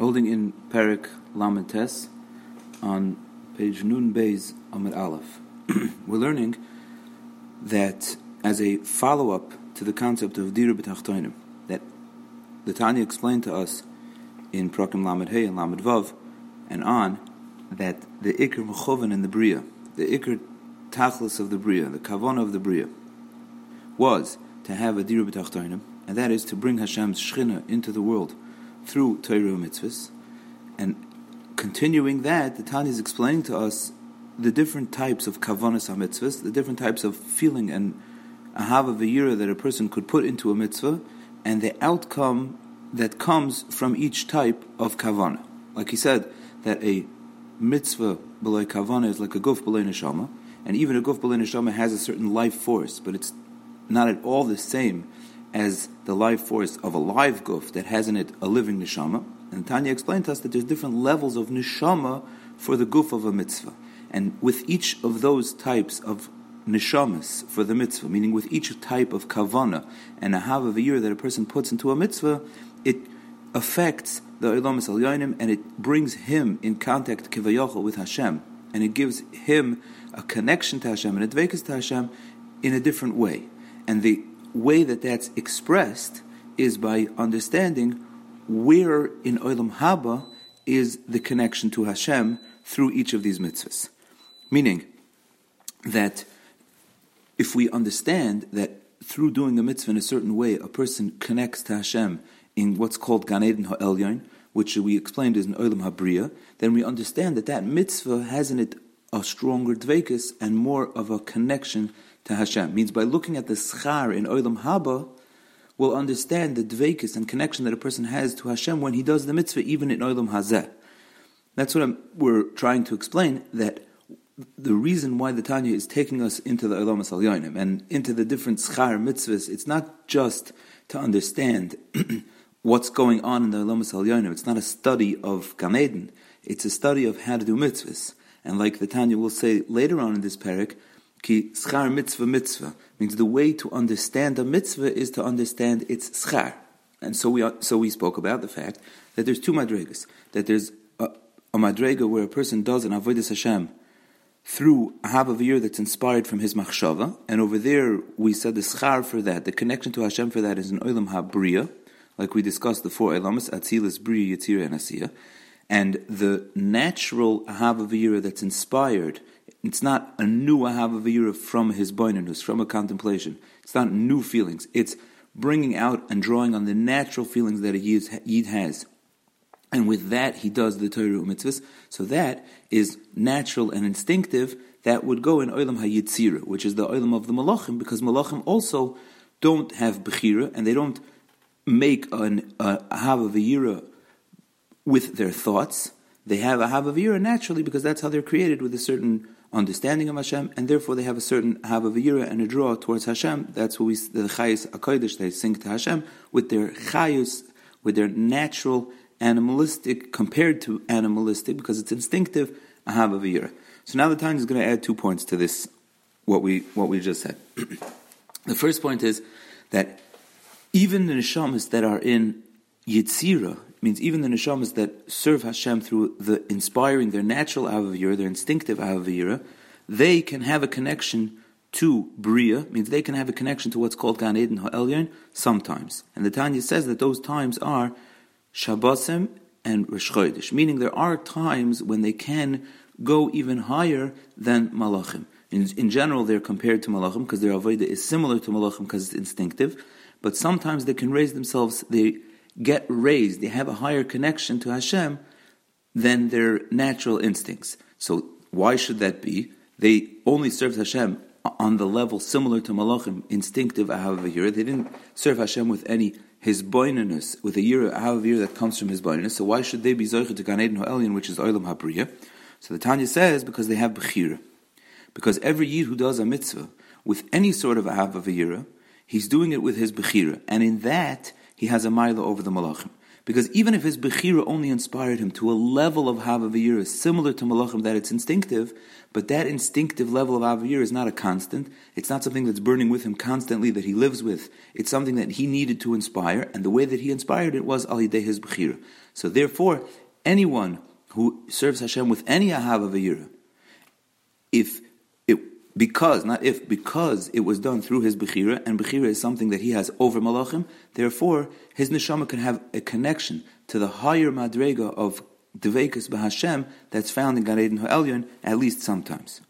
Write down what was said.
holding in Perik Lamentes on page Nun Beis Amud Aleph. We're learning that as a follow up to the concept of Dira B'Tachtoinim, that the Tanya explained to us in Prakim Lamed Hey and Lamed Vav and on, that the Iker Mechoven in the Bria, the Iker Tachlis of the Bria, the Kavana of the Bria, was to have a Dira B'Tachtoinim, and that is to bring Hashem's Shechina into the world through Torah mitzvahs. And continuing that, the Tanya is explaining to us the different types of kavanas mitzvahs, the different types of feeling and ahava v'yira that a person could put into a mitzvah, and the outcome that comes from each type of kavana. Like he said, that a mitzvah below kavana is like a guf below neshama, and even a guf below neshama has a certain life force, but it's not at all the same as the life force of a live guf that has in it a living neshama. And Tanya explained to us that there's different levels of neshama for the guf of a mitzvah. And with each of those types of neshamas for the mitzvah, meaning with each type of kavana and a hav of a year that a person puts into a mitzvah, it affects the Olam Yonim and it brings him in contact kivayachol with Hashem. And it gives him a connection to Hashem and a dvekas to Hashem in a different way. And the way that that's expressed is by understanding where in Olam Haba is the connection to Hashem through each of these mitzvahs. Meaning that if we understand that through doing a mitzvah in a certain way, a person connects to Hashem in what's called Gan Eden Ha'elyon, which we explained is an Olam Habriya, then we understand that that mitzvah has in it a stronger dvekus and more of a connection to Hashem. Means by looking at the schar in Olam Haba, we'll understand the dvekus and connection that a person has to Hashem when he does the mitzvah, even in Olam Hazeh. That's what I'm, we're trying to explain, that the reason why the Tanya is taking us into the Olam Yonim and into the different schar mitzvahs, it's not just to understand what's going on in the Olam Yonim. It's not a study of Gan Eden. It's a study of how to do mitzvahs. And like the Tanya will say later on in this parak, ki schar mitzvah mitzvah means the way to understand a mitzvah is to understand its schar. And so we so we spoke about the fact that there's two madregas. That there's a, a madrega where a person does an avodas Hashem through a year that's inspired from his machshava, and over there we said the schar for that, the connection to Hashem for that is an olam habriya, like we discussed the four elamas, atzilas, briya, yitzira, and asiya, and the natural ahav of that's inspired, it's not a new ahav of from his boinanus, from a contemplation. It's not new feelings. It's bringing out and drawing on the natural feelings that a yid has and with that he does the Torah mitzvahs. So that is natural and instinctive. That would go in Olam HaYitzira, which is the Olam of the Malachim, because Malachim also don't have Bechira, and they don't make an, uh, a Havavira with their thoughts. They have a Havavira naturally, because that's how they're created, with a certain understanding of Hashem, and therefore they have a certain Havavira and a draw towards Hashem. That's what we, the Chayus HaKodesh, they sing to Hashem, with their Chayus, with their natural animalistic compared to animalistic because it's instinctive ahavavira. So now the time is going to add two points to this what we what we just said. the first point is that even the neshamas that are in yitzira means even the neshamas that serve Hashem through the inspiring their natural avavira, their instinctive avavira, they can have a connection to Bria, means they can have a connection to what's called Gan Eden Ha'elyon sometimes. And the Tanya says that those times are Shabbosim and Rosh Chodesh, meaning there are times when they can go even higher than Malachim. In, in general, they're compared to Malachim because their Avodah is similar to Malachim because it's instinctive, but sometimes they can raise themselves, they get raised, they have a higher connection to Hashem than their natural instincts. So why should that be? They only serve Hashem on the level similar to Malachim, instinctive Ahavahir. They didn't serve Hashem with any his boinanus with a year, a half year that comes from his boinanus. So why should they be zoichet to Gan Eden Ha'elyon, which is Olam Habriya? So the Tanya says because they have bechira. Because every yid who does a mitzvah with any sort of a of he's doing it with his bechira, and in that he has a mila over the malachim. Because even if his Bechira only inspired him to a level of Havavir similar to Malachim, that it's instinctive, but that instinctive level of Havavir is not a constant. It's not something that's burning with him constantly that he lives with. It's something that he needed to inspire, and the way that he inspired it was Alideh his Bechira. So therefore, anyone who serves Hashem with any Ahavavir, if because, not if, because it was done through his Bechira, and Bechira is something that he has over Malachim, therefore his Neshama can have a connection to the higher Madrega of Devekas Bahashem that's found in Gan Eden Ha'elyon, at least sometimes.